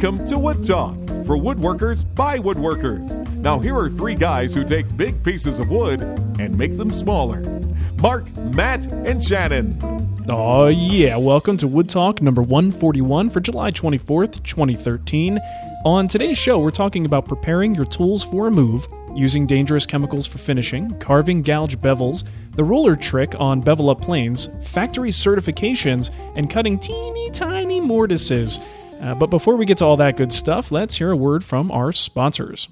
Welcome to Wood Talk for woodworkers by woodworkers. Now, here are three guys who take big pieces of wood and make them smaller Mark, Matt, and Shannon. Oh, yeah. Welcome to Wood Talk number 141 for July 24th, 2013. On today's show, we're talking about preparing your tools for a move, using dangerous chemicals for finishing, carving gouge bevels, the roller trick on bevel up planes, factory certifications, and cutting teeny tiny mortises. Uh, but before we get to all that good stuff, let's hear a word from our sponsors.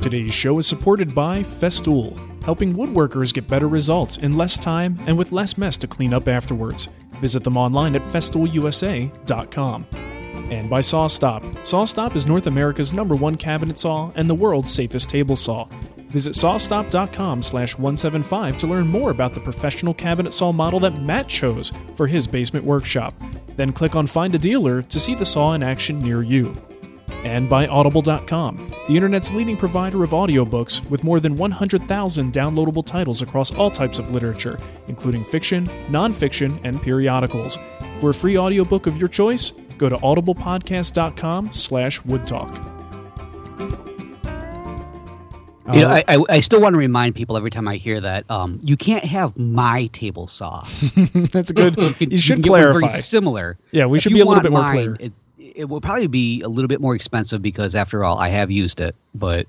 Today's show is supported by Festool, helping woodworkers get better results in less time and with less mess to clean up afterwards. Visit them online at festoolusa.com. And by SawStop. SawStop is North America's number one cabinet saw and the world's safest table saw. Visit sawstop.com slash 175 to learn more about the professional cabinet saw model that Matt chose for his basement workshop. Then click on Find a Dealer to see the saw in action near you. And by Audible.com, the internet's leading provider of audiobooks with more than 100,000 downloadable titles across all types of literature, including fiction, nonfiction, and periodicals. For a free audiobook of your choice, go to audiblepodcast.com slash woodtalk. You know, I, I, I still want to remind people every time I hear that um, you can't have my table saw. That's a good. you, can, should you can get clarify. Very similar. Yeah, we If should be a little bit more mine, clear. It, it will probably be a little bit more expensive because, after all, I have used it. But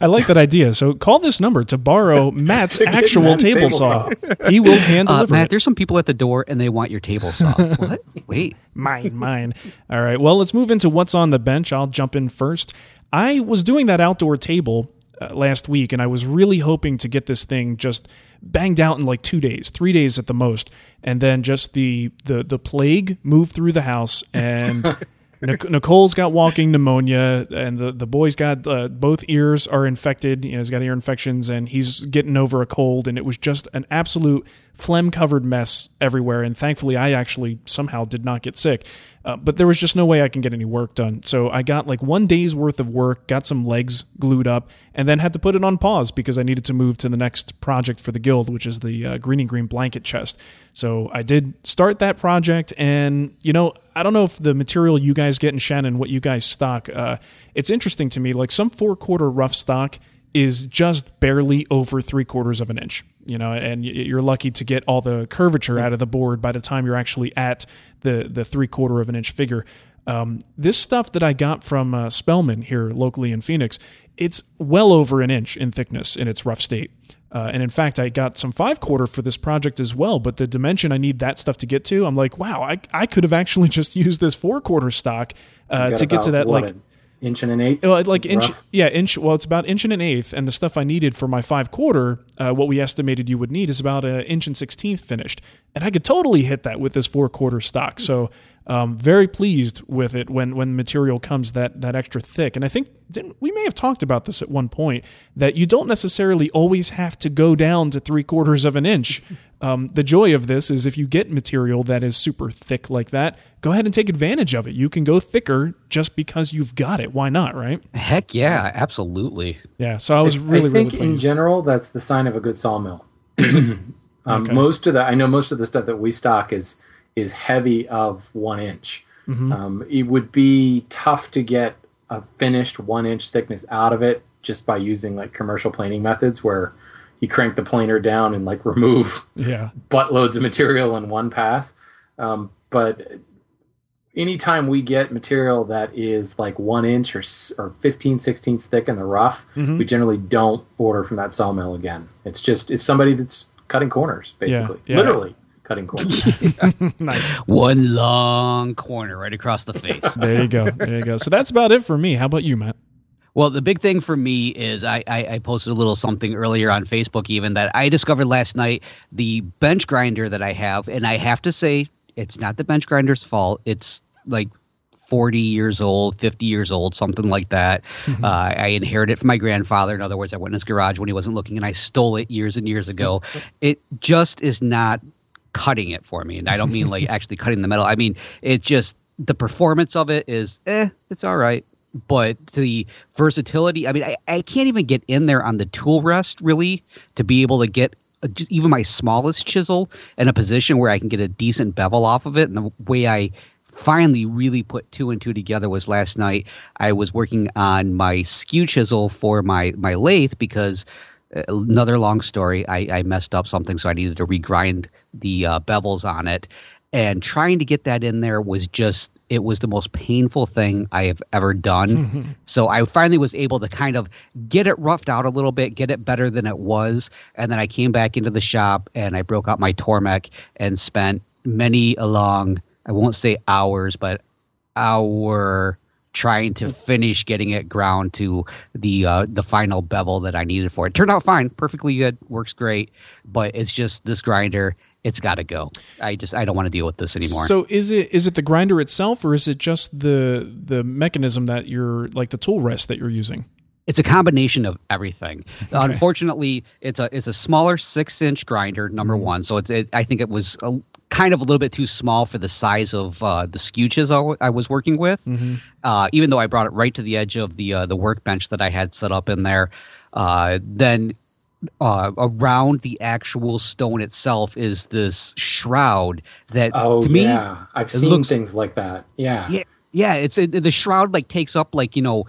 I like that idea. So call this number to borrow Matt's To actual Matt's table, table saw. he will hand uh, deliver Matt, it. there's some people at the door and they want your table saw. what? Wait. Mine, mine. All right. Well, let's move into what's on the bench. I'll jump in first. I was doing that outdoor table uh, last week, and I was really hoping to get this thing just banged out in like two days, three days at the most, and then just the the the plague moved through the house and. Nicole's got walking pneumonia, and the, the boy's got uh, both ears are infected. You know, he's got ear infections, and he's getting over a cold. And it was just an absolute phlegm covered mess everywhere. And thankfully, I actually somehow did not get sick. Uh, but there was just no way I can get any work done. So I got like one day's worth of work, got some legs glued up, and then had to put it on pause because I needed to move to the next project for the guild, which is the uh, Greene and Greene blanket chest. So I did start that project, and you know, I don't know if the material you guys get in Shannon, what you guys stock, uh, it's interesting to me. Like some four quarter rough stock is just barely over three quarters of an inch, you know, and you're lucky to get all the curvature out of the board by the time you're actually at the the three quarter of an inch figure. Um, this stuff that I got from uh, Spellman here locally in Phoenix, it's well over an inch in thickness in its rough state. Uh, and in fact, I got some five quarter for this project as well. But the dimension I need that stuff to get to, I'm like, wow, I, I could have actually just used this four quarter stock uh, to get to that like inch and an eighth. uh, like inch, rough? yeah, inch. Well, it's about inch and an eighth, and the stuff I needed for my five quarter, uh, what we estimated you would need is about an inch and sixteenth finished, and I could totally hit that with this four quarter stock. So, um, very pleased with it when when material comes that that extra thick. And I think didn't, we may have talked about this at one point that you don't necessarily always have to go down to three quarters of an inch. Um, the joy of this is if you get material that is super thick like that, go ahead and take advantage of it. You can go thicker just because you've got it. Why not, right? Heck yeah, absolutely. Yeah, so I was really, I think really in general that's the sign of a good sawmill. um, Okay. Most of the I know most of the stuff that we stock is is heavy of one inch. Mm-hmm. Um, it would be tough to get a finished one inch thickness out of it just by using like commercial planing methods where you crank the planer down and like remove yeah, buttloads of material in one pass. Um, but anytime we get material that is like one inch or, or 15 16ths thick in the rough, Mhm. we generally don't order from that sawmill again. It's just, it's somebody that's cutting corners, basically. yeah. Literally cutting corners. nice. One long corner right across the face. There you go. There you go. So that's about it for me. How about you, Matt? Well, the big thing for me is I, I, I posted a little something earlier on Facebook, even that I discovered last night the bench grinder that I have. And I have to say, it's not the bench grinder's fault. It's like 40 years old, 50 years old, something like that. uh, I inherited it from my grandfather. In other words, I went in his garage when he wasn't looking and I stole it years and years ago. it just is not cutting it for me. And I don't mean like actually cutting the metal. I mean, it just, the performance of it is, eh, it's all right but the versatility i mean I, I can't even get in there on the tool rest really to be able to get a, even my smallest chisel in a position where i can get a decent bevel off of it and the way i finally really put two and two together was last night. I was working on my skew chisel for my my lathe because uh, another long story. I, I messed up something, so I needed to regrind the uh, bevels on it, and trying to get that in there was just it was the most painful thing I have ever done. so I finally was able to kind of get it roughed out a little bit, get it better than it was, and then I came back into the shop and I broke out my Tormek and spent many a long I won't say hours, but hour trying to finish getting it ground to the uh, the final bevel that I needed for it. Turned out fine, perfectly good, works great, but it's just this grinder. It's got to go. I just I don't want to deal with this anymore. So is it is it the grinder itself, or is it just the the mechanism that you're like the tool rest that you're using? it's a combination of everything. Unfortunately, it's a it's a smaller six inch grinder. Number one, so it's it, I think it was a, kind of a little bit too small for the size of uh, the skewches I, w- I was working with. Uh, even though I brought it right to the edge of the uh, the workbench that I had set up in there, uh, then. Uh, around the actual stone itself is this shroud that Oh to me yeah, I've seen looks- things like that. Yeah. yeah, yeah. It's it, the shroud like takes up like you know.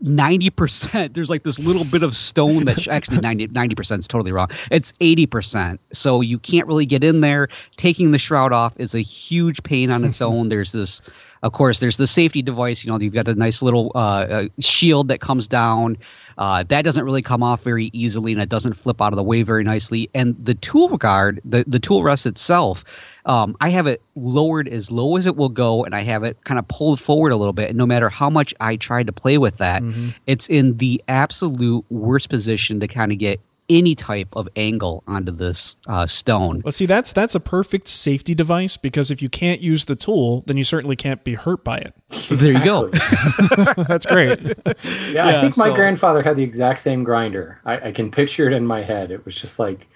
90% there's like this little bit of stone that actually 90 percent is totally wrong it's 80% so you can't really get in there taking the shroud off is a huge pain on its own there's this of course there's the safety device you know you've got a nice little uh, uh, shield that comes down uh, that doesn't really come off very easily and it doesn't flip out of the way very nicely and the tool guard the, the tool rest itself um, I have it lowered as low as it will go, and I have it kind of pulled forward a little bit. And no matter how much I tried to play with that, it's in the absolute worst position to kind of get any type of angle onto this uh, stone. Well, see, that's that's a perfect safety device because if you can't use the tool, then you certainly can't be hurt by it. There you go. That's great. Yeah, I Yeah, think my so- grandfather had the exact same grinder. I, I can picture it in my head. It was just like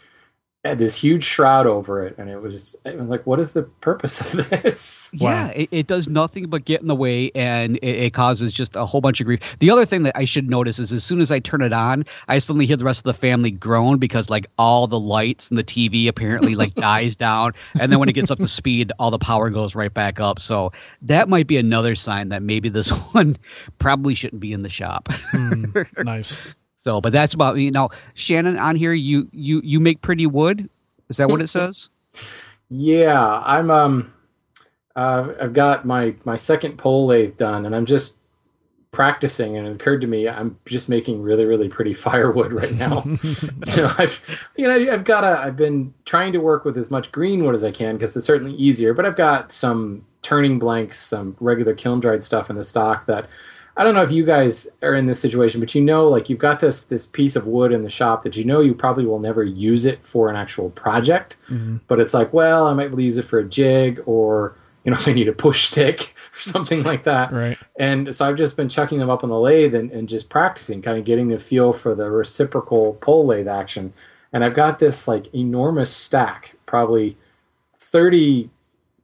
had this huge shroud over it, and it was it was like, what is the purpose of this? Yeah, it, it does nothing but get in the way, and it, it causes just a whole bunch of grief. The other thing that I should notice is as soon as I turn it on, I suddenly hear the rest of the family groan because like all the lights and the TV apparently like dies down, and then when it gets up to speed, all the power goes right back up. So that might be another sign that maybe this one probably shouldn't be in the shop. Hmm. nice. So, but that's about me. Now, Shannon, on here, you you you make pretty wood. Is that what it says? Yeah, I'm um uh, I've got my my second pole lathe done and I'm just practicing and it occurred to me I'm just making really really pretty firewood right now. you know, I've you know I've got a I've been trying to work with as much green wood as I can because it's certainly easier, but I've got some turning blanks, some regular kiln dried stuff in the stock that I don't know if you guys are in this situation, but you know, like you've got this this piece of wood in the shop that you know you probably will never use it for an actual project, mm-hmm. but it's like, well, I might be able to use it for a jig, or you know, I need a push stick or something like that. Right. And so I've just been chucking them up on the lathe and, and just practicing, kind of getting the feel for the reciprocal pole lathe action. And I've got this like enormous stack, probably thirty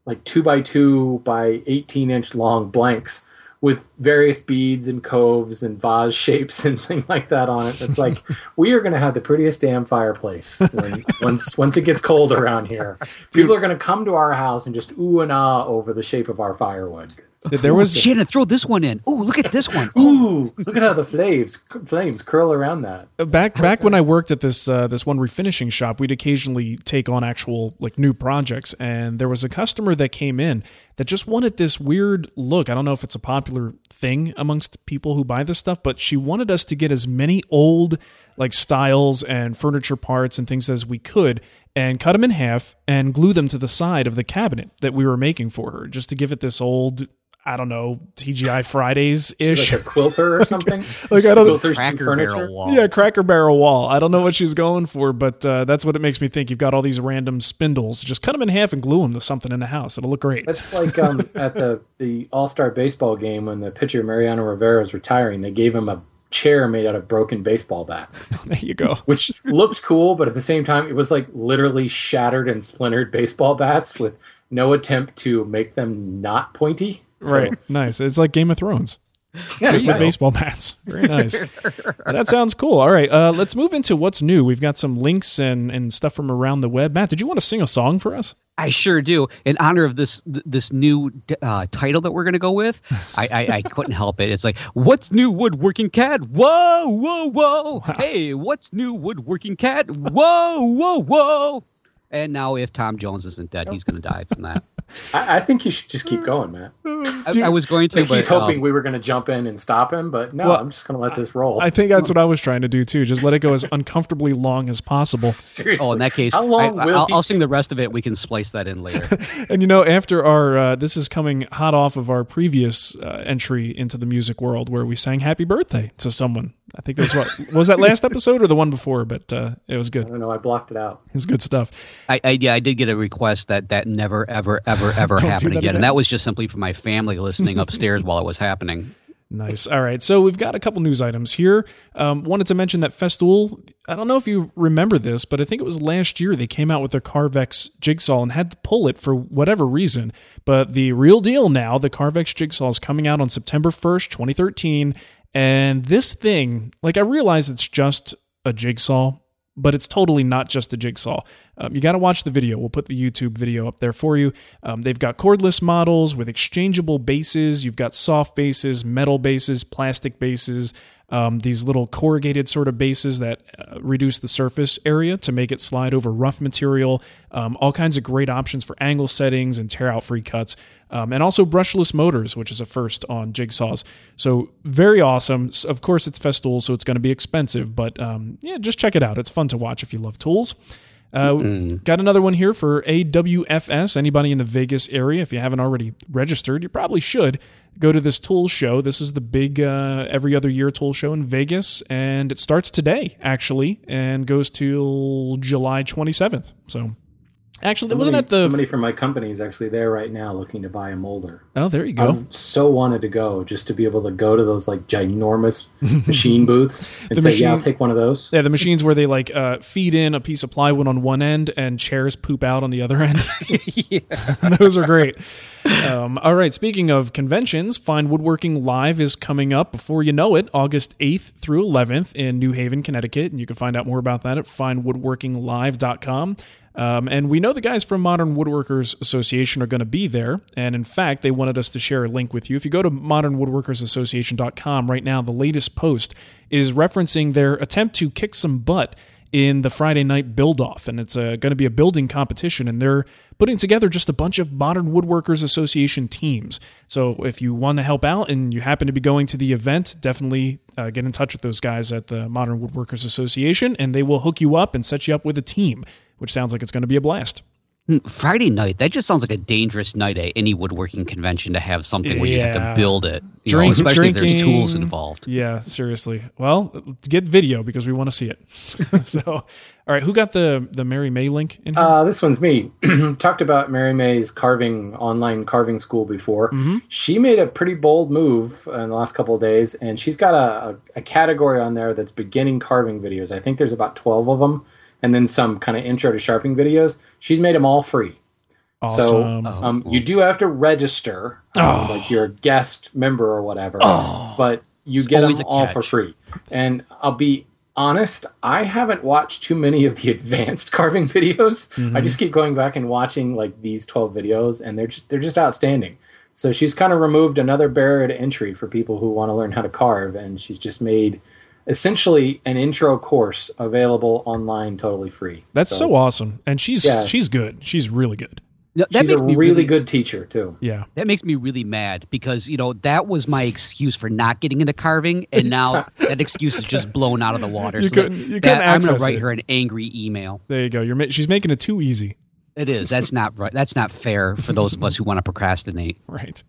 like two by two by 18 inch long blanks with various beads and coves and vase shapes and things like that on it. It's like we are going to have the prettiest damn fireplace when, once once it gets cold around here. People are going to come to our house and just ooh and ah over the shape of our firewood. There was Shannon, throw this one in. Oh, look at this one. Ooh, look at how the flames flames curl around that. back back when I worked at this uh, this one refinishing shop, we'd occasionally take on actual like new projects, and there was a customer that came in that just wanted this weird look. I don't know if it's a popular thing amongst people who buy this stuff, but she wanted us to get as many old like styles and furniture parts and things as we could and cut them in half and glue them to the side of the cabinet that we were making for her just to give it this old I don't know TGI Fridays ish Like a quilter or something. Like, I don't- Quilters do Cracker furniture. barrel wall. Yeah, Cracker Barrel wall. I don't know what she's going for, but uh, that's what it makes me think. You've got all these random spindles. Just cut them in half and glue them to something in the house. It'll look great. That's like um, at the the All Star baseball game when the pitcher Mariano Rivera was retiring. They gave him a chair made out of broken baseball bats, There you go. which looked cool, but at the same time, it was like literally shattered and splintered baseball bats with no attempt to make them not pointy. Right. Nice. It's like Game of Thrones Yeah, with baseball bats. Very nice. that sounds cool. All right. Uh, let's move into what's new. We've got some links and, and stuff from around the web. Matt, did you want to sing a song for us? I sure do. In honor of this this new uh, title that we're going to go with, I, I, I couldn't help it. It's like, what's new, woodworking cat? Whoa, whoa, whoa! Hey, what's new, woodworking cat? Whoa, whoa, whoa! And now, if Tom Jones isn't dead, he's going to die from that. I, I think you should just keep going, Matt. I, I was going to. Like, but, he's hoping um, we were going to jump in and stop him, but no, Well, I'm just going to let this roll. I think that's what I was trying to do too. Just let it go as uncomfortably long as possible. Seriously. Oh, in that case, how long I, will will he- I'll sing the rest of it. We can splice that in later. And you know, after our uh, this is coming hot off of our previous uh, entry into the music world, where we sang "Happy Birthday" to someone. I think that's what was that last episode or the one before, but uh, it was I good. don't know. I blocked it out. It was good stuff. I, I yeah, I did get a request that that never, ever, ever, ever Don't do happen that again, again. and that was just simply for my family listening upstairs while it was happening. Nice. All right. So we've got a couple news items here. Um, wanted to mention that Festool, I don't know if you remember this, but I think it was last year they came out with their Carvex jigsaw and had to pull it for whatever reason. But the real deal now, the Carvex jigsaw is coming out on September 1st, 2013. And this thing, like I realize it's just a jigsaw, but it's totally not just a jigsaw. Um, you got to watch the video. We'll put the YouTube video up there for you. Um, they've got cordless models with exchangeable bases. You've got soft bases, metal bases, plastic bases, um, these little corrugated sort of bases that uh, reduce the surface area to make it slide over rough material. Um, all kinds of great options for angle settings and tear out free cuts. Um, and also brushless motors, which is a first on jigsaws. So very awesome. Of course, it's Festool, so it's going to be expensive, but um, yeah, just check it out. It's fun to watch if you love tools. Uh, Got another one here for AWFS. Anybody in the Vegas area, if you haven't already registered, you probably should go to this tool show. This is the big uh, every other year tool show in Vegas, and it starts today actually, and goes till July 27th. So, actually, it wasn't Somebody- at the. somebody from my company is actually there right now looking to buy a molder. oh, there you go. I so wanted to go just to be able to go to those like ginormous machine booths and The say, "Yeah, I'll take one of those." Yeah, the machines where they like uh, feed in a piece of plywood on one end and chairs poop out on the other end. Those are great. Um, all right, speaking of conventions, Fine Woodworking Live is coming up before you know it, August 8th through 11th in New Haven, Connecticut. And you can find out more about that at finewoodworkinglive.com. Um, and we know the guys from Modern Woodworkers Association are going to be there. And in fact, they wanted us to share a link with you. If you go to modernwoodworkersassociation.com right now, the latest post is referencing their attempt to kick some butt in the Friday night build off. And it's uh, going to be a building competition. And they're putting together just a bunch of Modern Woodworkers Association teams. So if you want to help out and you happen to be going to the event, definitely uh, get in touch with those guys at the Modern Woodworkers Association and they will hook you up and set you up with a team, which sounds like it's going to be a blast. Hmm, Friday night, that just sounds like a dangerous night at any woodworking convention to have something where you have to build it. You Drink- know, especially if there's tools involved. Yeah, seriously. Well, get video because we want to see it. so, all right, who got the the Mary May link in here? Uh, this one's me. Talked about Mary May's carving online carving school before. Mm-hmm. She made a pretty bold move in the last couple of days, and she's got a, a, a category on there that's beginning carving videos. I think there's about twelve of them, and then some kind of intro to sharpening videos. She's made them all free. So awesome. um, you do have to register, um, like you're a guest member or whatever, but you get always them all for free. And I'll be honest, I haven't watched too many of the advanced carving videos. I just keep going back and watching like these 12 videos, and they're just they're just outstanding. So she's kind of removed another barrier to entry for people who want to learn how to carve, and she's just made essentially an intro course available online totally free. That's so, awesome. And she's Yeah. she's good. She's really good. No, that She's a makes me really good teacher too. Yeah. That makes me really mad because you know that was my excuse for not getting into carving, and now that excuse is just blown out of the water. You so couldn't- you that- couldn't I'm going to write it. her an angry email. There you go. You're ma- she's making it too easy. It is. That's not right. That's not fair for those of us who want to procrastinate. Right.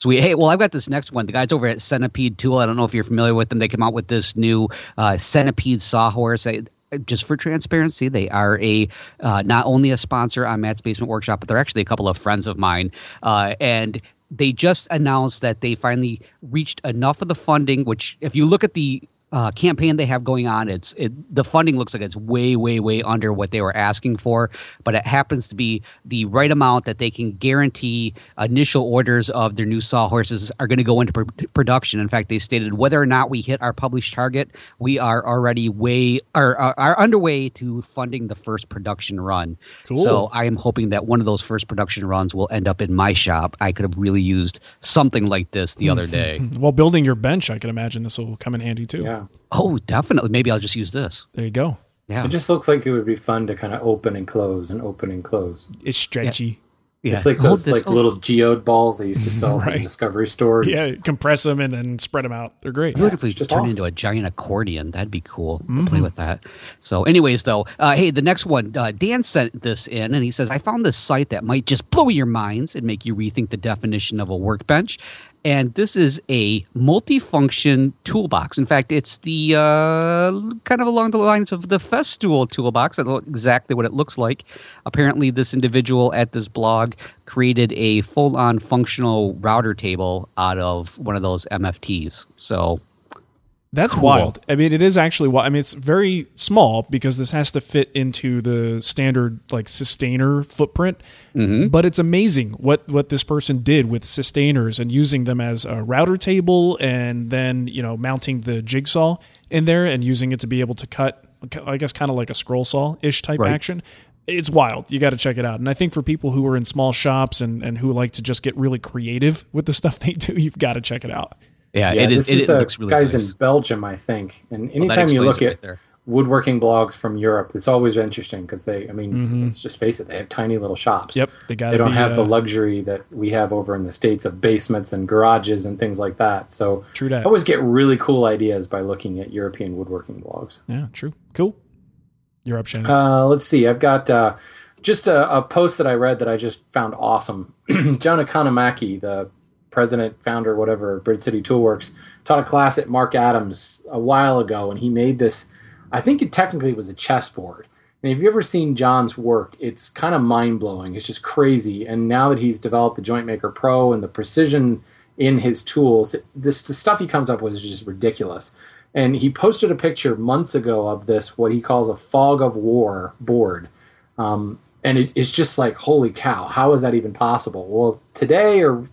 So we, hey, well, I've got this next one. The guys over at Centipede Tool. I don't know if you're familiar with them. They came out with this new uh, Centipede sawhorse. I, just for transparency, they are a uh, not only a sponsor on Matt's Basement Workshop, but they're actually a couple of friends of mine. Uh, and they just announced that they finally reached enough of the funding. Which, if you look at the uh, campaign they have going on. It's it, the funding looks like it's way, way, way under what they were asking for, but it happens to be the right amount that they can guarantee initial orders of their new sawhorses are going to go into pr- production. In fact, they stated whether or not we hit our published target, we are already way are, are, are underway to funding the first production run. Cool. So I am hoping that one of those first production runs will end up in my shop. I could have really used something like this the other day. While building your bench, I can imagine this will come in handy too. Yeah. Oh, definitely. Maybe I'll just use this. There you go. Yeah. It just looks like it would be fun to kind of open and close and open and close. It's stretchy. yeah. It's like those like oh, little geode balls they used to sell Right. in the Discovery store. Yeah, compress them and then spread them out. They're great. What if we just turn awesome. into a giant accordion? That'd be cool. We'll Mm-hmm. play with that. So, anyways, though, uh, hey, the next one, uh, Dan sent this in, and he says, "I found this site that might just blow your minds and make you rethink the definition of a workbench." And this is a multifunction toolbox. In fact, it's the uh, kind of along the lines of the Festool toolbox. I don't know exactly what it looks like. Apparently, this individual at this blog created a full-on functional router table out of one of those MFTs. So That's wild. I mean, it is actually wild. I mean, it's very small because this has to fit into the standard like Systainer footprint. Mm-hmm. But it's amazing what what this person did with Systainers and using them as a router table, and then you know mounting the jigsaw in there and using it to be able to cut. I guess kind of like a scroll saw ish type Right. action. It's wild. You got to check it out. And I think for people who are in small shops and, and who like to just get really creative with the stuff they do, you've got to check it out. Yeah, Yeah, it is. this It, is it uh, looks really guys nice. in Belgium, I think. And Well, anytime you look it at there. woodworking blogs from Europe, it's always interesting because they, I mean, let's just face it, they have tiny little shops. Mm-hmm. Yep, they gotta They don't be, have the uh, luxury that we have over in the states of basements and garages and things like that. So True that. I always get really cool ideas by looking at European woodworking blogs. Yeah, true. Cool. You're up, Shannon. Uh, let's see. I've got uh, just a, a post that I read that I just found awesome. John Economaki, the president, founder, whatever, Bridge City Toolworks, taught a class at Marc Adams a while ago, and he made this. I think it technically was a chessboard. And if you've ever seen John's work, it's kind of mind blowing. It's just crazy. And now that he's developed the Joint Maker Pro and the precision in his tools, this the stuff he comes up with is just ridiculous. And he posted a picture months ago of this, what he calls a fog of war board. Um, and it, it's just like, holy cow, how is that even possible? Well, today or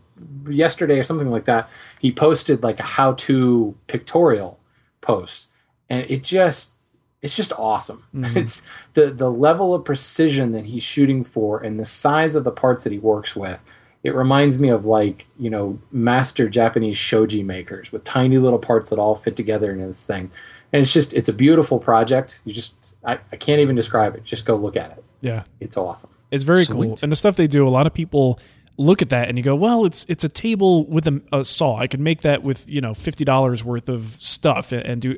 yesterday or something like that, he posted like a how to pictorial post. And it just, it's just awesome. Mm-hmm. It's the, the level of precision that he's shooting for and the size of the parts that he works with. It reminds me of like, you know, master Japanese shoji makers with tiny little parts that all fit together into this thing. And it's just, it's a beautiful project. You just, I, I can't even describe it. Just go look at it. yeah, It's awesome. it's very cool. And the stuff they do, a lot of people look at that and you go, "Well, it's it's a table with a, a saw. I could make that with you know fifty dollars worth of stuff and, and do."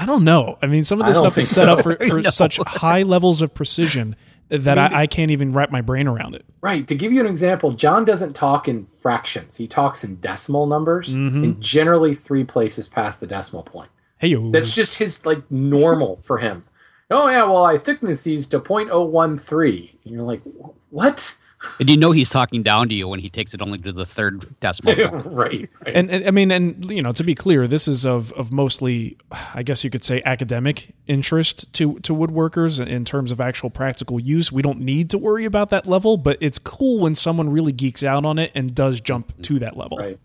I don't know. I mean, some of this stuff is set so. up for, for No. such high levels of precision that I, I can't even wrap my brain around it. Right. To give you an example, John doesn't talk in fractions. He talks in decimal numbers mm-hmm. and generally three places past the decimal point. Hey. That's just his like normal for him. Oh yeah, well I thickness these to 0.013. And you're like, what? And you know he's talking down to you when he takes it only to the third decimal right. right. and, and I mean, and you know, to be clear, this is of of mostly, I guess you could say, academic interest to to woodworkers in terms of actual practical use. We don't need to worry about that level, but it's cool when someone really geeks out on it and does jump to that level. Right.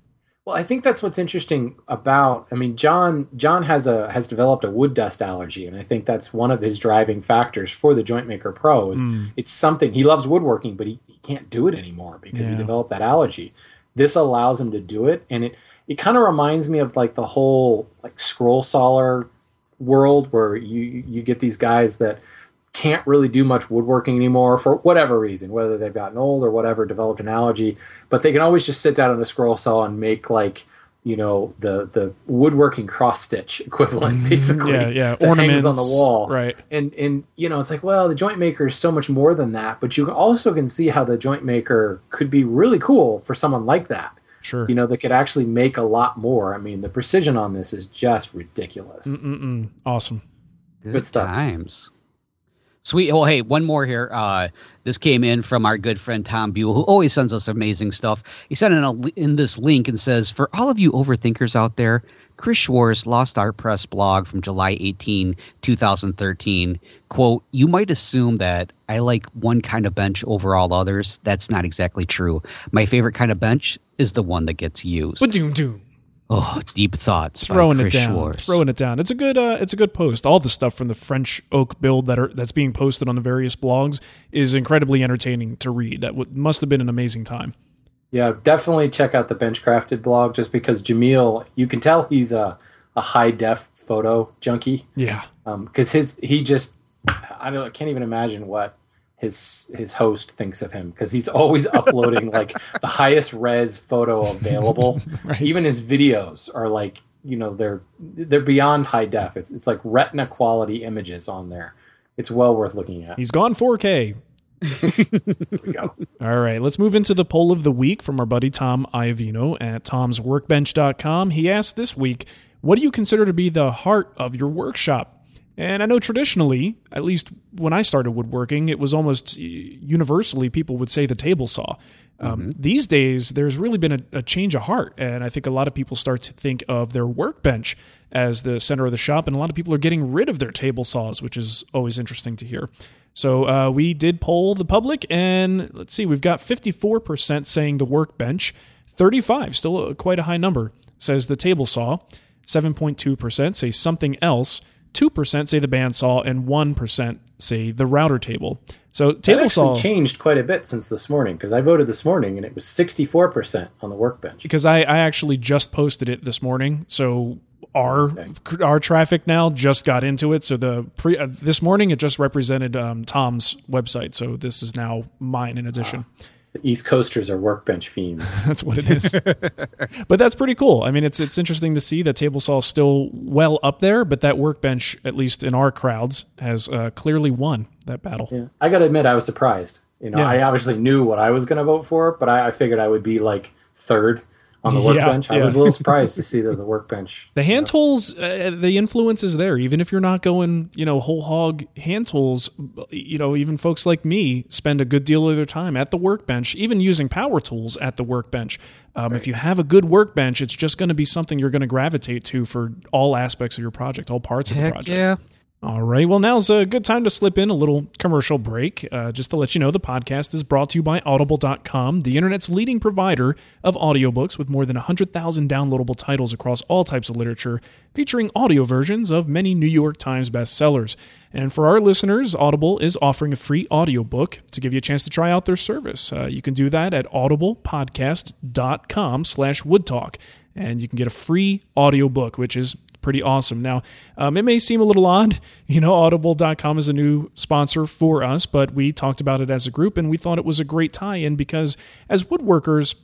Well, I think that's what's interesting about. I mean, John John has a has developed a wood dust allergy, and I think that's one of his driving factors for the Joint Maker Pro. Is mm. it's something he loves woodworking, but he, he can't do it anymore because he developed that allergy. This allows him to do it, and it it kind of reminds me of like the whole like scroll sawer world where you you get these guys that can't really do much woodworking anymore for whatever reason, whether they've gotten old or whatever, developed an allergy, but they can always just sit down on a scroll saw and make like, you know, the the woodworking cross stitch equivalent, mm-hmm. basically. Yeah, yeah. that Ornaments hangs on the wall. Right. And and you know, it's like, well, the joint maker is so much more than that, but you also can see how the joint maker could be really cool for someone like that. Sure. You know, that could actually make a lot more. I mean, the precision on this is just ridiculous. Mm-mm-mm. Awesome. Good stuff. Times. Sweet. Oh, hey, one more here. Uh, this came in from our good friend Tom Buell, who always sends us amazing stuff. He sent in, a, in this link and says, For all of you overthinkers out there, Chris Schwarz, Lost Art Press blog from July 18, 2013. Quote, you might assume that I like one kind of bench over all others. That's not exactly true. My favorite kind of bench is the one that gets used. Ba-doom doom. Oh, deep thoughts. by Throwing it Chris down. Schwarz. Throwing it down. It's a good uh, it's a good post. All the stuff from the French oak build that are that's being posted on the various blogs is incredibly entertaining to read. That w- must have been an amazing time. Yeah, definitely check out the Benchcrafted blog just because Jameel, you can tell he's a, a high def photo junkie Yeah. because his he just I don't I can't even imagine what his his host thinks of him because he's always uploading like the highest res photo available. Right. Even his videos are like you know they're they're beyond high def. It's it's like retina quality images on there. It's well worth looking at. He's gone 4K. Here we go. All right, let's move into the poll of the week from our buddy Tom Iovino at tomsworkbench.com. He asked this week, What do you consider to be the heart of your workshop? And I know traditionally, at least when I started woodworking, it was almost universally people would say the table saw. Um, These days, there's really been a, a change of heart, and I think a lot of people start to think of their workbench as the center of the shop, and a lot of people are getting rid of their table saws, which is always interesting to hear. So uh, we did poll the public, and let's see, we've got 54% saying the workbench, 35, still a, quite a high number, says the table saw, 7.2% say something else, 2% say the bandsaw, and 1% say the router table. So table actually saw, changed quite a bit since this morning because I voted this morning and it was 64% on the workbench. because I, I actually just posted it this morning, so our our traffic now just got into it. So the pre uh, this morning it just represented um, Tom's website, so this is now mine in addition. The East Coasters are workbench fiends. That's what it is. but that's pretty cool. I mean, it's it's interesting to see that table saw is still well up there, but that workbench, at least in our crowds, has uh, clearly won that battle. Yeah. I got to admit, I was surprised. You know, Yeah. I obviously knew what I was going to vote for, but I, I figured I would be like third on the Yeah, workbench. I was a little surprised to see that the workbench. The hand tools, uh, the influence is there. Even if you're not going, you know, whole hog hand tools, you know, even folks like me spend a good deal of their time at the workbench, even using power tools at the workbench. Um, If you have a good workbench, it's just going to be something you're going to gravitate to for all aspects of your project, all parts of the project. yeah. All right. Well, now's a good time to slip in a little commercial break. Uh, just to let you know, the podcast is brought to you by Audible.com, the internet's leading provider of audiobooks with more than 100,000 downloadable titles across all types of literature, featuring audio versions of many New York Times bestsellers. And for our listeners, Audible is offering a free audiobook to give you a chance to try out their service. Uh, you can do that at audiblepodcast.com slash woodtalk. And you can get a free audiobook, which is pretty awesome. Now, um, it may seem a little odd, you know, audible.com is a new sponsor for us, but we talked about it as a group and we thought it was a great tie in because as woodworkers,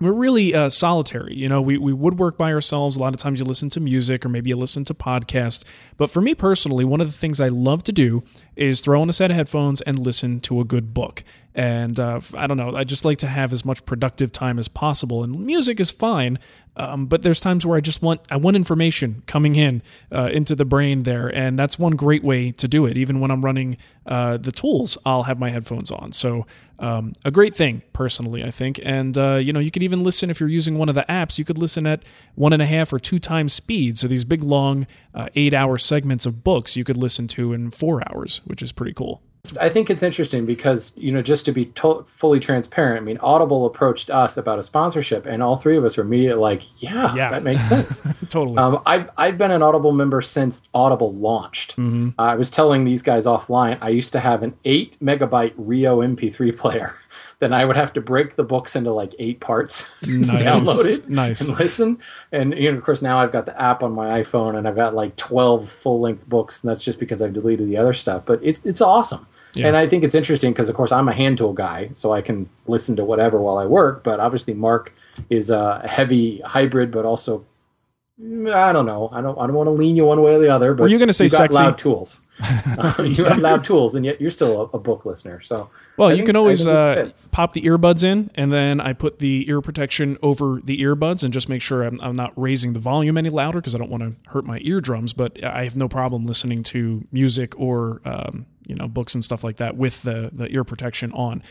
we're really uh, solitary. You know, we, we woodwork by ourselves. A lot of times you listen to music or maybe you listen to podcasts. But for me personally, one of the things I love to do is throw on a set of headphones and listen to a good book. And uh, I don't know, I just like to have as much productive time as possible. And music is fine, um, but there's times where I just want I want information coming in uh, into the brain there, and that's one great way to do it. Even when I'm running uh, the tools, I'll have my headphones on. So um, a great thing, personally, I think. And uh, you know, you could even listen if you're using one of the apps. You could listen at one and a half or two times speed. So these big long uh, eight-hour segments of books you could listen to in four hours, which is pretty cool. I think it's interesting because, you know, just to be to- fully transparent, I mean, Audible approached us about a sponsorship, and all three of us were immediately like, yeah, Yeah. that makes sense. totally. Um, I've, I've been an Audible member since Audible launched. Uh, I was telling these guys offline, I used to have an 8 megabyte Rio MP3 player. then I would have to break the books into like eight parts to Nice. download it Nice. and listen. And you know, of course, now I've got the app on my iPhone and I've got like 12 full length books. And that's just because I've deleted the other stuff. But it's, it's awesome. Yeah. And I think it's interesting because, of course, I'm a hand tool guy, so I can listen to whatever while I work. But obviously, Mark is a heavy hybrid, but also I don't know. I don't. I don't want to lean you one way or the other. But Were you gonna say got sexy? loud tools. Uh, you have loud tools, and yet you're still a, a book listener. So Well, I you think- can always uh, pop the earbuds in, and then I put the ear protection over the earbuds and just make sure I'm, I'm not raising the volume any louder because I don't want to hurt my eardrums. But I have no problem listening to music or um, you know books and stuff like that with the the ear protection on.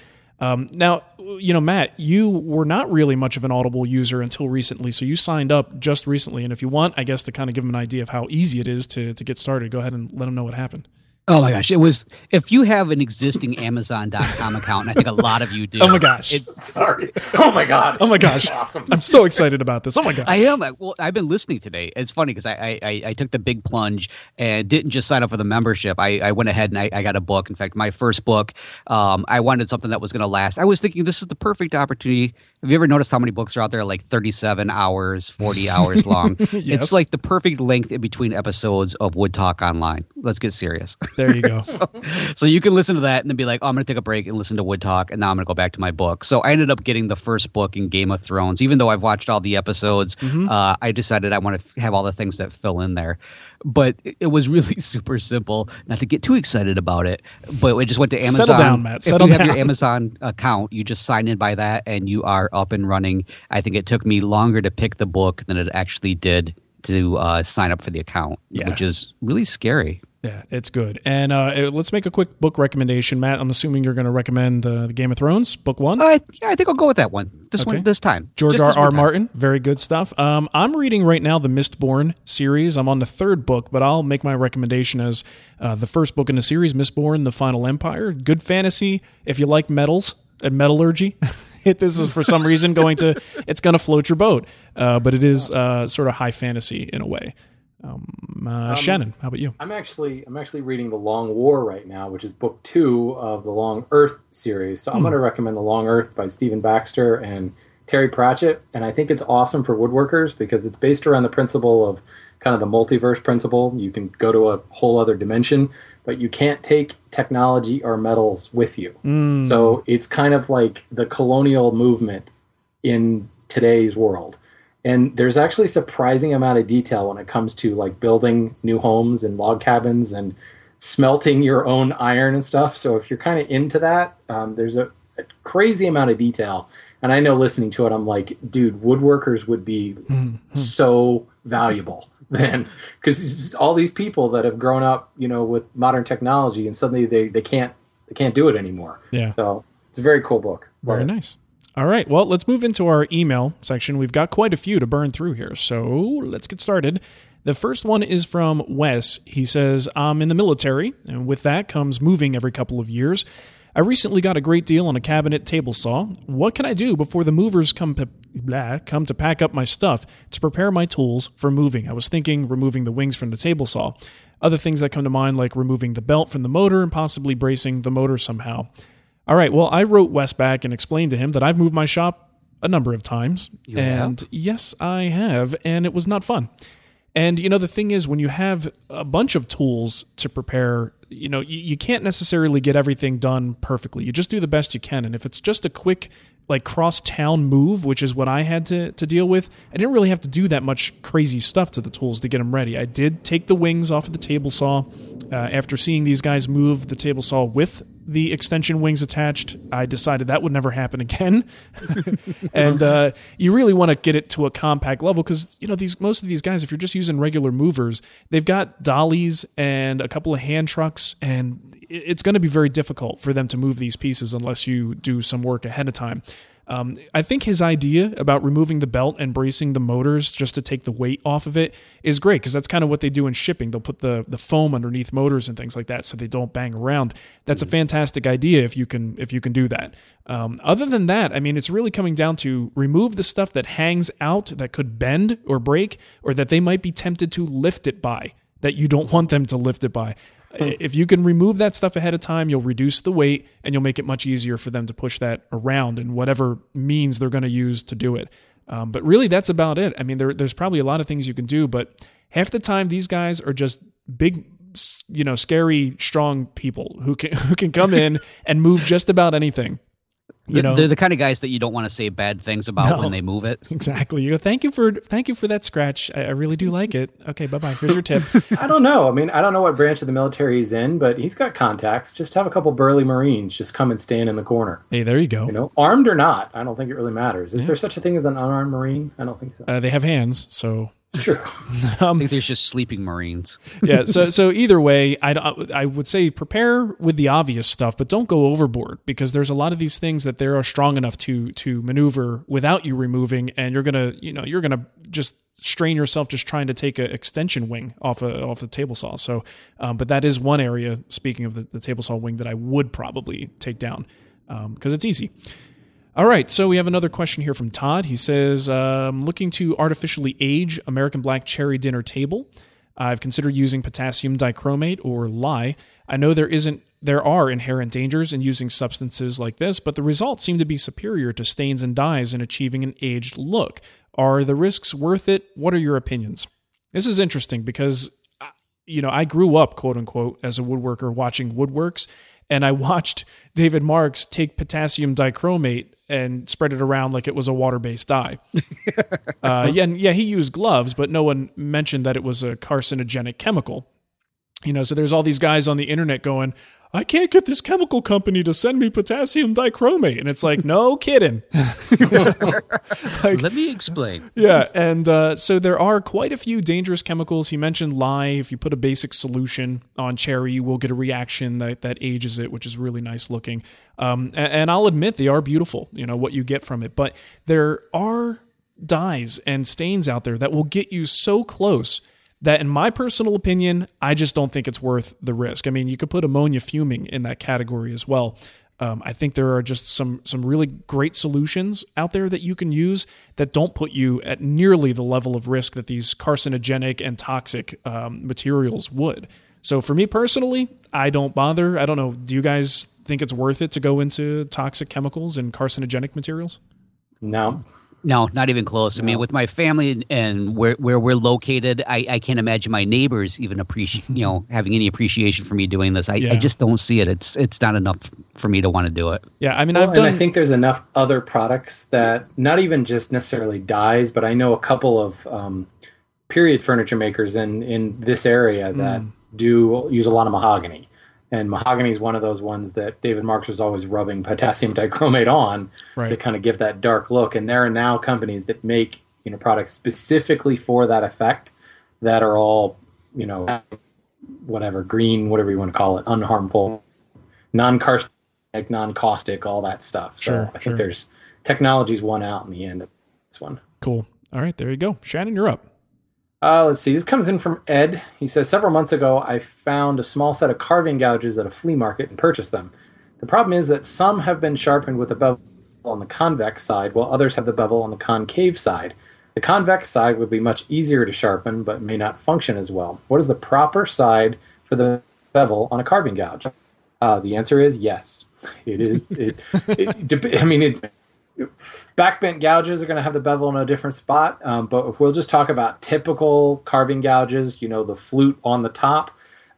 Um, now, you know, Matt, you were not really much of an Audible user until recently, so you signed up just recently. And if you want, I guess to kind of give them an idea of how easy it is to to get started, go ahead and let them know what happened. Oh my gosh, it was. If you have an existing Amazon.com account, and I think a lot of you do. Oh my gosh. it- Sorry. Oh my god. Oh my gosh. Awesome. I'm so excited about this. Oh my gosh. I am. Well, I've been listening today. It's funny because I, I, I I took the big plunge and didn't just sign up for the membership. I, I went ahead and I, I got a book. In fact, my first book, um, I wanted something that was going to last. I was thinking this is the perfect opportunity. Have you ever noticed how many books are out there, like 37 hours, 40 hours long? Yes. It's like the perfect length in between episodes of Wood Talk Online. Let's get serious. there you go. so you can listen to that and then be like, oh, I'm going to take a break and listen to Wood Talk, and now I'm going to go back to my book. So I ended up getting the first book in Game of Thrones, even though I've watched all the episodes. Mm-hmm. Uh, I decided I want to f- have all the things that fill in there. But it- it was really super simple. Not to get too excited about it, but I just went to Amazon. Settle down, Matt. If Settle you have your Amazon account, you just sign in by that, and you are up and running. I think it took me longer to pick the book than it actually did to uh, sign up for the account, Yeah. which is really scary. Yeah, it's good. And uh, eh, let's make a quick book recommendation, Matt. I'm assuming you're going to recommend uh, the Game of Thrones book one. Uh, yeah, I think I'll go with that one. This Okay. one, this time. George Just R. R. Martin, very good stuff. Um, I'm reading right now the Mistborn series. I'm on the third book, but I'll make my recommendation as uh, the first book in the series, Mistborn: The Final Empire. Good fantasy. If you like metals and metallurgy, this is for some reason going to it's going to float your boat. Uh, but it is uh, sort of high fantasy in a way. Um, uh, Shannon, how about you? I'm actually I'm actually reading The Long War right now, which is book two of the Long Earth series. So I'm going to recommend The Long Earth by Stephen Baxter and Terry Pratchett, and I think it's awesome for woodworkers because it's based around the principle of kind of the multiverse principle. You can go to a whole other dimension, but you can't take technology or metals with you. So it's kind of like the colonial movement in today's world. And there's actually a surprising amount of detail when it comes to like building new homes and log cabins and smelting your own iron and stuff. So if you're kind of into that, um, there's a, a crazy amount of detail. And I know listening to it, I'm like, dude, woodworkers would be so valuable then because all these people that have grown up, you know, with modern technology and suddenly they, they can't they can't do it anymore. Yeah. So it's a very cool book. Very nice. All right. Well, let's move into our email section. We've got quite a few to burn through here. So let's get started. The first one is from Wes. He says, I'm in the military, and with that comes moving every couple of years. I recently got a great deal on a cabinet table saw. What can I do before the movers come to, blah, come to pack up my stuff to prepare my tools for moving? I was thinking removing the wings from the table saw. Other things that come to mind, like removing the belt from the motor and possibly bracing the motor somehow. All right. Well, I wrote Wes back and explained to him that I've moved my shop a number of times. and yes, I have. And it was not fun. And, you know, the thing is, when you have a bunch of tools to prepare, you know, you, you can't necessarily get everything done perfectly. You just do the best you can. And if it's just a quick, like, cross town move, which is what I had to, to deal with, I didn't really have to do that much crazy stuff to the tools to get them ready. I did take the wings off of the table saw. Uh, after seeing these guys move the table saw with the extension wings attached, I decided that would never happen again. and uh, you really want to get it to a compact level because you know these most of these guys, if you're just using regular movers, they've got dollies and a couple of hand trucks, and it's going to be very difficult for them to move these pieces unless you do some work ahead of time. Um, I think his idea about removing the belt and bracing the motors just to take the weight off of it is great because that's kind of what they do in shipping. They'll put the the foam underneath motors and things like that so they don't bang around. That's a fantastic idea if you can if you can do that. Um, other than that, I mean, it's really coming down to remove the stuff that hangs out that could bend or break or that they might be tempted to lift it by that you don't want them to lift it by. If you can remove that stuff ahead of time, you'll reduce the weight and you'll make it much easier for them to push that around in whatever means they're going to use to do it. Um, but really, that's about it. I mean, there, there's probably a lot of things you can do, but half the time these guys are just big, you know, scary, strong people who can who can come in and move just about anything. You know, they're the kind of guys that you don't want to say bad things about No. when they move it. exactly. You go, thank you for thank you for that scratch. I, I really do like it. Okay, bye bye. Here's your tip. I don't know. I mean, I don't know what branch of the military he's in, but he's got contacts. Just have a couple burly Marines just come and stand in the corner. hey, there you go. You know, armed or not, I don't think it really matters. Is there such a thing as an unarmed Marine? I don't think so. Uh, they have hands, so True. I think there's just sleeping Marines. yeah. So so either way, I I would say prepare with the obvious stuff, but don't go overboard because there's a lot of these things that they are strong enough to to maneuver without you removing, and you're gonna you know you're gonna just strain yourself just trying to take an extension wing off a, off the table saw. So, um, but that is one area. Speaking of the, the table saw wing, that I would probably take down because um, it's easy. All right, so we have another question here from Todd. He says, um, looking to artificially age American Black Cherry Dinner Table. I've considered using potassium dichromate or lye. I know there isn't there are inherent dangers in using substances like this, but the results seem to be superior to stains and dyes in achieving an aged look. Are the risks worth it? What are your opinions? This is interesting because uh, you know, I grew up, quote unquote, as a woodworker watching woodworks, and I watched David Marks take potassium dichromate and spread it around like it was a water-based dye. uh, yeah, yeah, he used gloves, but no one mentioned that it was a carcinogenic chemical. You know, so there's all these guys on the internet going, I can't get this chemical company to send me potassium dichromate. And it's like, no kidding. like, Let me explain. Yeah. And uh, so there are quite a few dangerous chemicals. He mentioned lye. If you put a basic solution on cherry, you will get a reaction that, that ages it, which is really nice looking. Um, and, and I'll admit they are beautiful, you know, what you get from it. But there are dyes and stains out there that will get you so close that, in my personal opinion, I just don't think it's worth the risk. I mean, you could put ammonia fuming in that category as well. Um, I think there are just some some really great solutions out there that you can use that don't put you at nearly the level of risk that these carcinogenic and toxic um, materials would. So for me personally, I don't bother. I don't know. Do you guys think it's worth it to go into toxic chemicals and carcinogenic materials? No, no, not even close. No. I mean, with my family and where where we're located, I, I can't imagine my neighbors even appreciate you know having any appreciation for me doing this. I, yeah. I just don't see it. It's it's not enough for me to want to do it. Yeah, I mean, well, I've done. I think there's enough other products that not even just necessarily dyes, but I know a couple of um, period furniture makers in in this area that mm. do use a lot of mahogany and mahogany is one of those ones that David Marks was always rubbing potassium dichromate on right. to kind of give that dark look. And there are now companies that make you know products specifically for that effect that are all you know whatever green, whatever you want to call it, unharmful, non-carcinogenic, non-caustic, all that stuff. So sure, I think sure. there's technology's won out in the end of this one. Cool. All right, there you go. Shannon, you're up. Uh, let's see. This comes in from Ed. He says several months ago I found a small set of carving gouges at a flea market and purchased them. The problem is that some have been sharpened with a bevel on the convex side, while others have the bevel on the concave side. The convex side would be much easier to sharpen, but may not function as well. What is the proper side for the bevel on a carving gouge? Uh, the answer is yes. It is. It, it, I mean, it backbent gouges are going to have the bevel in a different spot. Um, but if we'll just talk about typical carving gouges, you know, the flute on the top,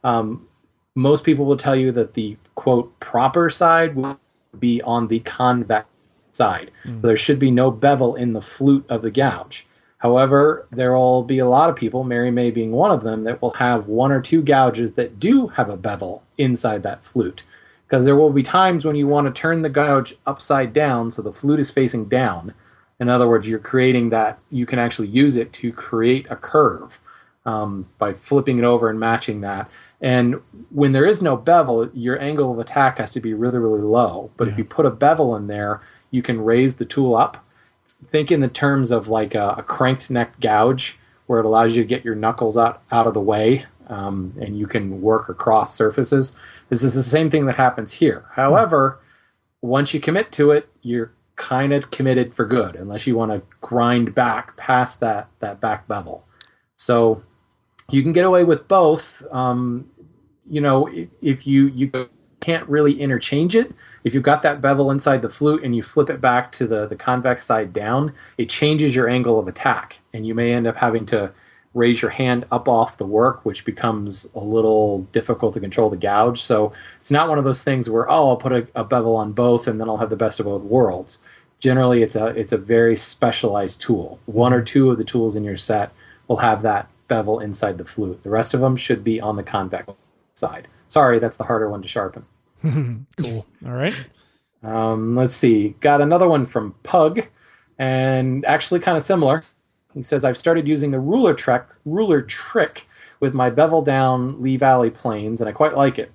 um, most people will tell you that the quote proper side will be on the convex side. Mm. So there should be no bevel in the flute of the gouge. However, there will be a lot of people, Mary May being one of them, that will have one or two gouges that do have a bevel inside that flute because there will be times when you want to turn the gouge upside down so the flute is facing down. In other words, you're creating that, you can actually use it to create a curve um, by flipping it over and matching that. And when there is no bevel, your angle of attack has to be really, really low. But yeah. if you put a bevel in there, you can raise the tool up. Think in the terms of like a, a cranked neck gouge, where it allows you to get your knuckles out, out of the way um, and you can work across surfaces. This is the same thing that happens here. However, once you commit to it, you're kind of committed for good, unless you want to grind back past that that back bevel. So you can get away with both. Um, you know, if you you can't really interchange it. If you've got that bevel inside the flute and you flip it back to the the convex side down, it changes your angle of attack, and you may end up having to raise your hand up off the work, which becomes a little difficult to control the gouge. So it's not one of those things where oh I'll put a, a, bevel on both and then I'll have the best of both worlds. Generally, it's a it's a very specialized tool. One or two of the tools in your set will have that bevel inside the flute. The rest of them should be on the convex side. Sorry, that's the harder one to sharpen. cool. All right. Um, let's see. Got another one from Pug, and actually kind of similar. He says, I've started using the ruler trick, ruler trick with my bevel down Lee Valley planes, and I quite like it.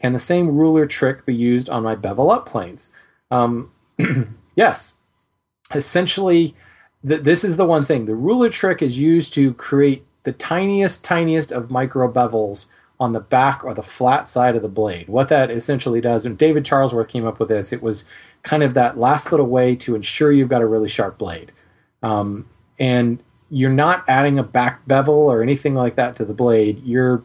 Can the same ruler trick be used on my bevel up planes? Um, yes. Essentially, th- this is the one thing. The ruler trick is used to create the tiniest, tiniest of micro bevels on the back or the flat side of the blade. What that essentially does, and David Charlesworth came up with this, it was kind of that last little way to ensure you've got a really sharp blade. Um, and you're not adding a back bevel or anything like that to the blade. You're,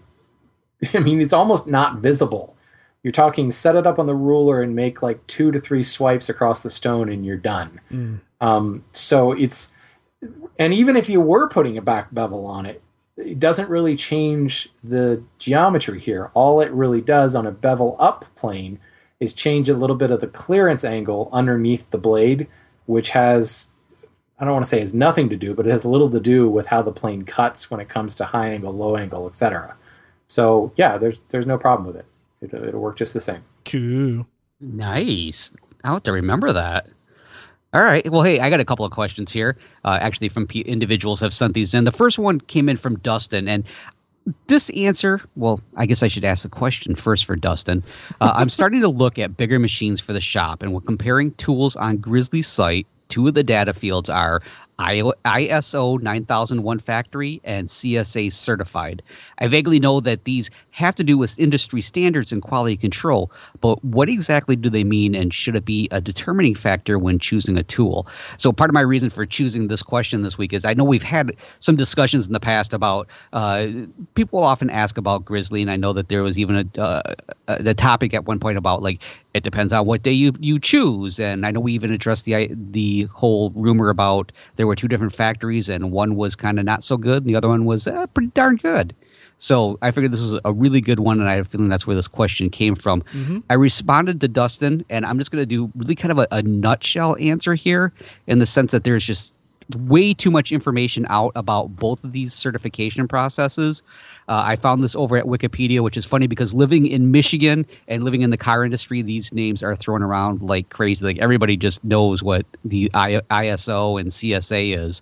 I mean, it's almost not visible. You're talking set it up on the ruler and make like two to three swipes across the stone and you're done. Mm. Um, so it's, and even if you were putting a back bevel on it, it doesn't really change the geometry here. All it really does on a bevel up plane is change a little bit of the clearance angle underneath the blade, which has I don't want to say has nothing to do, but it has little to do with how the plane cuts when it comes to high angle, low angle, etc. So yeah, there's there's no problem with it. it. It'll work just the same. Cool. Nice. I'll have to remember that. All right. Well, hey, I got a couple of questions here. Uh, actually, from p- individuals have sent these in. The first one came in from Dustin, and this answer, well, I guess I should ask the question first for Dustin. Uh, I'm starting to look at bigger machines for the shop, and when comparing tools on Grizzly's site, two of the data fields are ISO 9001 factory and CSA certified. I vaguely know that these have to do with industry standards and quality control, but what exactly do they mean and should it be a determining factor when choosing a tool? So, part of my reason for choosing this question this week is I know we've had some discussions in the past about uh, people often ask about Grizzly, and I know that there was even a, uh, a topic at one point about like it depends on what day you, you choose. And I know we even addressed the the whole rumor about there were two different factories and one was kind of not so good and the other one was uh, pretty darn good. So I figured this was a really good one, and I have a feeling that's where this question came from. Mm-hmm. I responded to Dustin, and I'm just going to do really kind of a, a nutshell answer here in the sense that there's just way too much information out about both of these certification processes. Uh, I found this over at Wikipedia, which is funny because living in Michigan and living in the car industry, these names are thrown around like crazy. Like everybody just knows what the ISO and CSA is.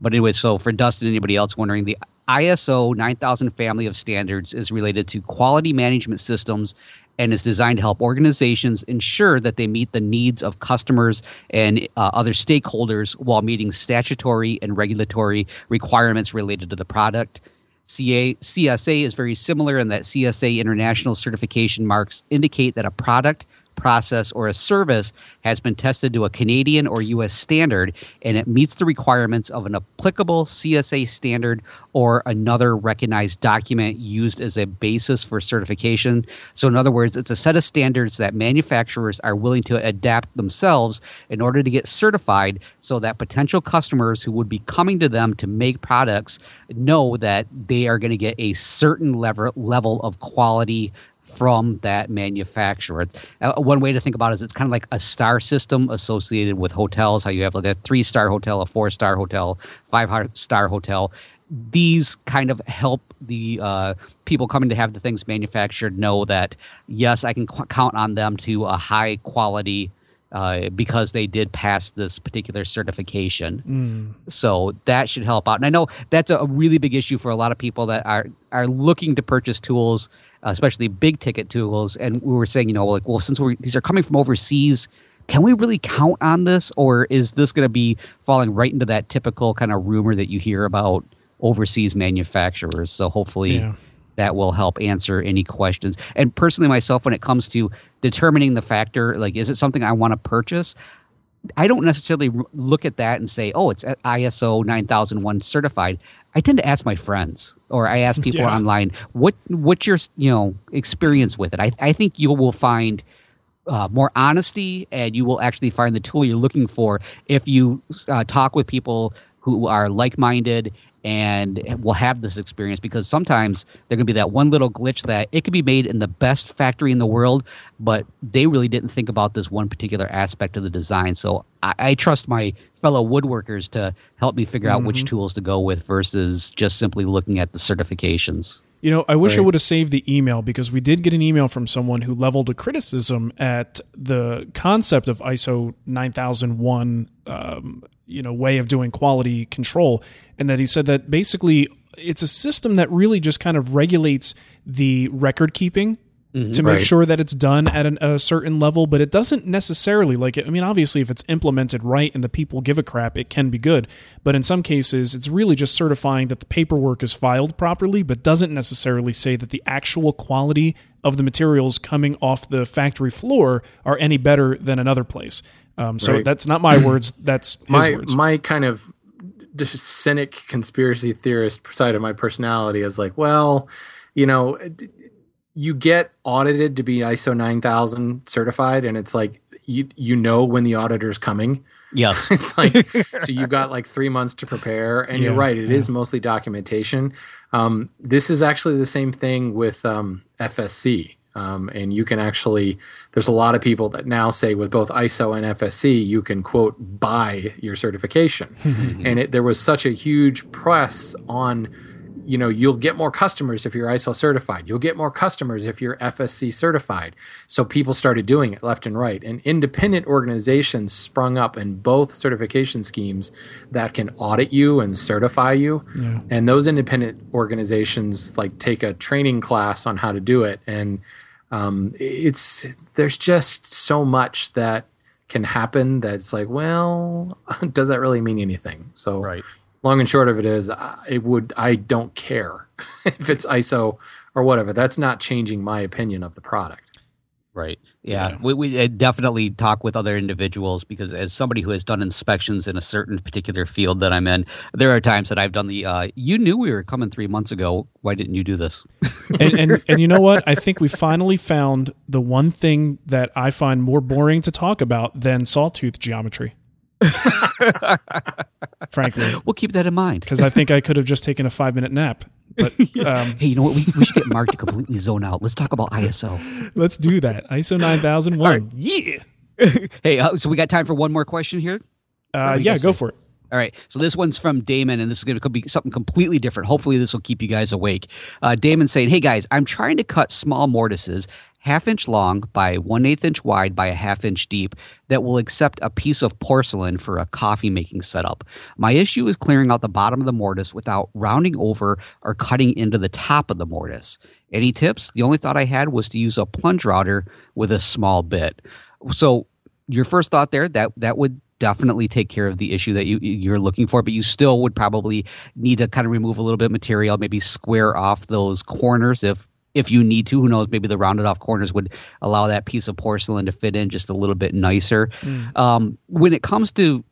But anyway, so for Dustin, anybody else wondering, the ISO 9000 family of standards is related to quality management systems and is designed to help organizations ensure that they meet the needs of customers and uh, other stakeholders while meeting statutory and regulatory requirements related to the product. CA, CSA is very similar in that CSA international certification marks indicate that a product process, or a service has been tested to a Canadian or U.S. standard and it meets the requirements of an applicable CSA standard or another recognized document used as a basis for certification. So, in other words, it's a set of standards that manufacturers are willing to adapt themselves in order to get certified so that potential customers who would be coming to them to make products know that they are going to get a certain level, level of quality from that manufacturer. Uh, one way to think about it is it's kind of like a star system associated with hotels, how you have like a three star hotel, a four star hotel, five star hotel. These kind of help the uh, people coming to have the things manufactured know that, yes, I can qu- count on them to a high quality uh, because they did pass this particular certification. Mm. So that should help out. And I know that's a really big issue for a lot of people that are are looking to purchase tools Uh, especially big ticket tools. And we were saying, you know, like, well, since we're, these are coming from overseas, can we really count on this, or is this going to be falling right into that typical kind of rumor that you hear about overseas manufacturers? So hopefully. Yeah. That will help answer any questions. And personally, myself, when it comes to determining the factor, like, is it something I want to purchase? I don't necessarily look at that and say, oh, it's uh, ISO 9001 certified. I tend to ask my friends or I ask people yeah. online, what what's your you know experience with it? I, I think you will find uh, more honesty and you will actually find the tool you're looking for if you uh, talk with people who are like-minded and will have this experience because sometimes there can be that one little glitch that it could be made in the best factory in the world, but they really didn't think about this one particular aspect of the design. So I, I trust my fellow woodworkers to help me figure out mm-hmm. which tools to go with versus just simply looking at the certifications. You know, I wish I would have saved the email because we did get an email from someone who leveled a criticism at the concept of ISO 9001, um, you know, way of doing quality control, and that he said that basically it's a system that really just kind of regulates the record keeping mm-hmm. to make Right. sure that it's done at an, a certain level, but it doesn't necessarily like. I mean, obviously, if it's implemented right and the people give a crap, it can be good. But in some cases, it's really just certifying that the paperwork is filed properly, but doesn't necessarily say that the actual quality of the materials coming off the factory floor are any better than another place. Um, so Right. that's not my words. That's his my words. my kind of cynic conspiracy theorist side of my personality is like, well, you know, you get audited to be ISO 9000 certified, and it's like you you know when the auditor's coming. Yes. It's like so you've got like three months to prepare, and you're Yeah, right. It is mostly documentation. Um, this is actually the same thing with um, FSC, um, and you can actually. There's a lot of people that now say with both ISO and FSC, you can quote buy your certification, and it, there was such a huge press on. You know, you'll get more customers if you're ISO certified. You'll get more customers if you're FSC certified. So people started doing it left and right. And independent organizations sprung up in both certification schemes that can audit you and certify you. And those independent organizations like take a training class on how to do it. And um, it's there's just so much that can happen that's like, well, does that really mean anything? So Right. long and short of it is I- it would i don't care if it's iso or whatever that's not changing my opinion of the product Right. Yeah. Yeah. We, we uh, definitely talk with other individuals because, as somebody who has done inspections in a certain particular field that I'm in, there are times that I've done the, uh, you knew we were coming three months ago. Why didn't you do this? and, and and you know what? I think we finally found the one thing that I find more boring to talk about than sawtooth geometry. Frankly, We'll keep that in mind. because I think I could have just taken a five minute nap. But um, Hey, you know what? We, we should get Mark to completely zone out. Let's talk about ISO. let's do that. ISO nine thousand one. Yeah. Hey, uh, so we got time for one more question here. Uh, yeah, go say? for it. All right. So this one's from Damon, and this is going to be something completely different. Hopefully, this will keep you guys awake. Uh, Damon saying, "Hey guys, I'm trying to cut small mortises, half inch long by one eighth inch wide by a half inch deep, that will accept a piece of porcelain for a coffee making setup. My issue is clearing out the bottom of the mortise without rounding over or cutting into the top of the mortise. Any tips? The only thought I had was to use a plunge router with a small bit. So your first thought there that that would definitely take care of the issue that you you're looking for but you still would probably need to kind of remove a little bit of material maybe square off those corners if if you need to who knows maybe the rounded off corners would allow that piece of porcelain to fit in just a little bit nicer. Um, when it comes to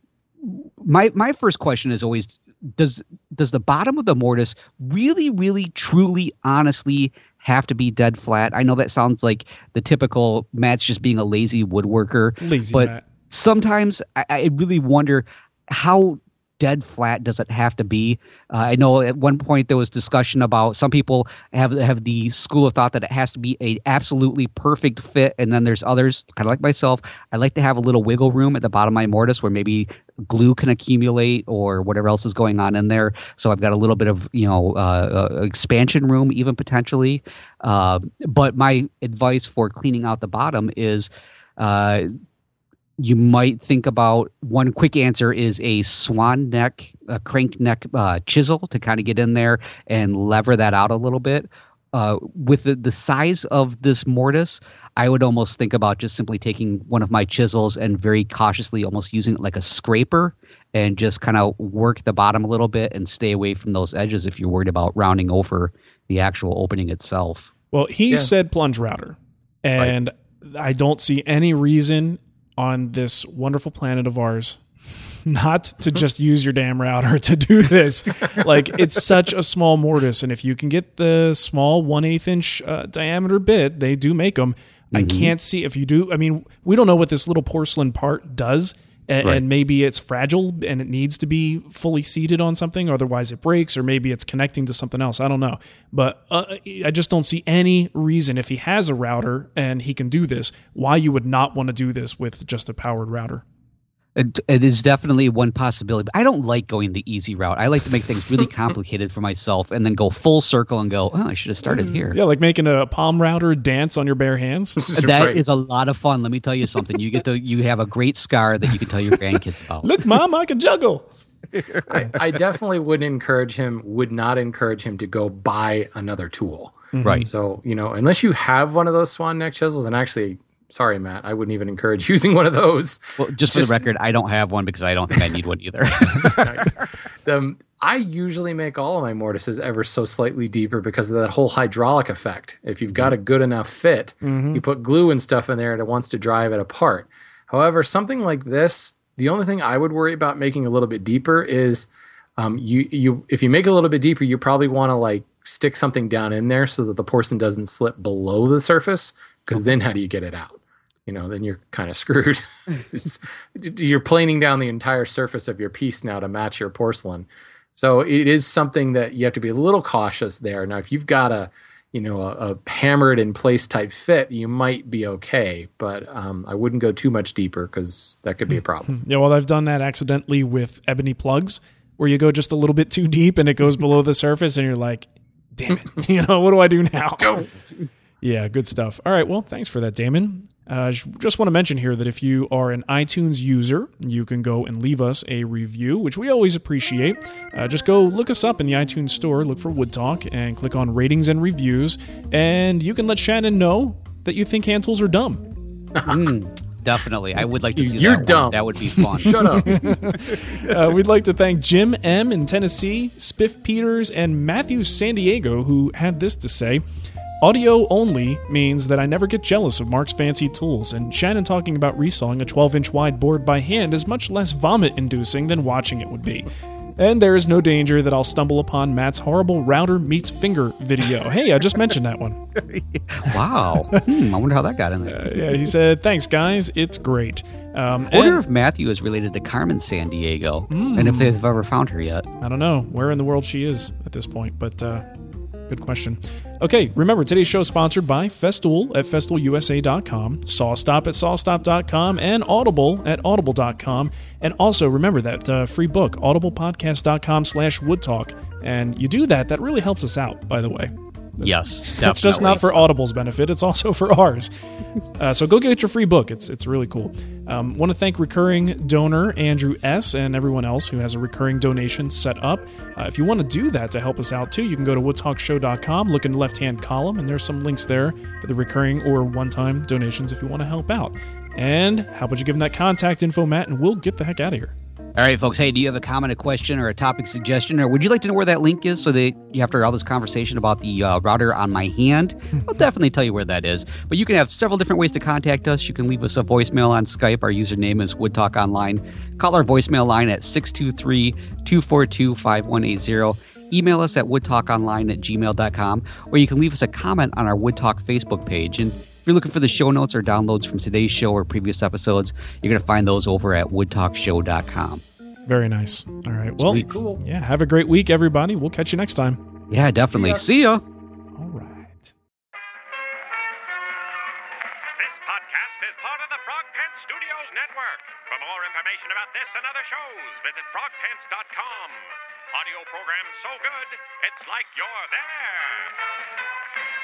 my my first question is always does does the bottom of the mortise really really truly honestly have to be dead flat? I know that sounds like the typical matt's just being a lazy woodworker Lazy but Matt. sometimes I, I really wonder how dead flat does it have to be? Uh, I know at one point there was discussion about some people have have the school of thought that it has to be a absolutely perfect fit, and then there's others kind of like myself. I like to have a little wiggle room at the bottom of my mortise where maybe glue can accumulate or whatever else is going on in there. So I've got a little bit of you know uh, uh, expansion room even potentially. Uh, but my advice for cleaning out the bottom is. You might think about one quick answer is a swan neck, a crank neck uh, chisel to kind of get in there and lever that out a little bit. Uh, with the, the size of this mortise, I would almost think about just simply taking one of my chisels and very cautiously almost using it like a scraper and just kind of work the bottom a little bit and stay away from those edges if you're worried about rounding over the actual opening itself. Well, he Yeah. said plunge router, and I don't see any reason on this wonderful planet of ours not to just use your damn router to do this. like it's such a small mortise, and if you can get the small one eighth inch uh, diameter bit, they do make them. I can't see if you do. I mean, we don't know what this little porcelain part does. And, Right. and maybe it's fragile and it needs to be fully seated on something, otherwise it breaks, or maybe it's connecting to something else. I don't know, but uh, I just don't see any reason if he has a router and he can do this, why you would not want to do this with just a powered router. It, it is definitely one possibility. But I don't like going the easy route. I like to make things really complicated for myself and then go full circle and go, oh, I should have started mm. here. Yeah, like making a palm router dance on your bare hands. That is a lot of fun. Let me tell you something. You get to you have a great scar that you can tell your grandkids about. Look, mom, I can juggle. I, I definitely wouldn't encourage him, would not encourage him to go buy another tool. Right. So, you know, unless you have one of those swan neck chisels, and actually, sorry, Matt, I wouldn't even encourage using one of those. Well, just, for the record, I don't have one because I don't think I need one either. Nice. The, um, I usually make all of my mortises ever so slightly deeper because of that whole hydraulic effect. If you've got a mm-hmm. good enough fit, mm-hmm. you put glue and stuff in there and it wants to drive it apart. However, something like this, the only thing I would worry about making a little bit deeper is um, you you if you make it a little bit deeper, you probably want to like stick something down in there so that the porcelain doesn't slip below the surface. Because then, how do you get it out? You know, then you're kind of screwed. it's you're planing down the entire surface of your piece now to match your porcelain. So it is something that you have to be a little cautious there. Now, if you've got a you know a, a hammered in place type fit, you might be okay. But um, I wouldn't go too much deeper because that could be a problem. Yeah, well, I've done that accidentally with ebony plugs, where you go just a little bit too deep and it goes below the surface, and you're like, "Damn it! You know what do I do now?" Yeah, good stuff. All right, well, thanks for that, Damon. Uh, just want to mention here that if you are an iTunes user, you can go and leave us a review, which we always appreciate. Uh, just go look us up in the iTunes store, look for Wood Talk, and click on ratings and reviews, and you can let Shannon know that you think hand tools are dumb. Mm, definitely. I would like to see You're that one. dumb. That would be fun. Shut up. Uh, we'd like to thank Jim M. in Tennessee, Spiff Peters, and Matthew San Diego, who had this to say. Audio only means that I never get jealous of Mark's fancy tools, and Shannon talking about resawing a 12 inch wide board by hand is much less vomit inducing than watching it would be. And there is no danger that I'll stumble upon Matt's horrible router meets finger video. Hey, I just mentioned that one. wow. Hmm, I wonder how that got in there. Yeah, he said, Thanks, guys. It's great. Um, I wonder and- if Matthew is related to Carmen Sandiego and if they've ever found her yet. I don't know where in the world she is at this point, but uh, good question. Okay, remember today's show is sponsored by Festool at festoolusa.com, Sawstop at sawstop.com, and Audible at audible.com. And also remember that uh, free book, audiblepodcast.com slash woodtalk. And you do that, that really helps us out, by the way. Yes, It's just not for Audible's benefit; it's also for ours. Uh, so go get your free book; it's it's really cool. Um, Want to thank recurring donor Andrew S. and everyone else who has a recurring donation set up. Uh, if you want to do that to help us out too, you can go to woodtalkshow.com, look in the left-hand column, and there's some links there for the recurring or one-time donations if you want to help out. And how about you give them that contact info, Matt, and we'll get the heck out of here. All right, folks. Hey, do you have a comment, a question, or a topic suggestion, or would you like to know where that link is so that you, after all this conversation about the uh, router on my hand, I'll definitely tell you where that is. But you can have several different ways to contact us. You can leave us a voicemail on Skype. Our username is Wood Talk Online. Call our voicemail line at 623 242 5180. Email us at woodtalkonline at gmail.com, or you can leave us a comment on our Woodtalk Facebook page. And you're looking for the show notes or downloads from today's show or previous episodes, you're going to find those over at woodtalkshow.com. Very nice. All right. Well, Sweet. Cool. yeah. Have a great week, everybody. We'll catch you next time. Yeah, definitely. See ya. All right. This podcast is part of the Frog Pants Studios Network. For more information about this and other shows, visit frogpants.com. Audio program so good, it's like you're there.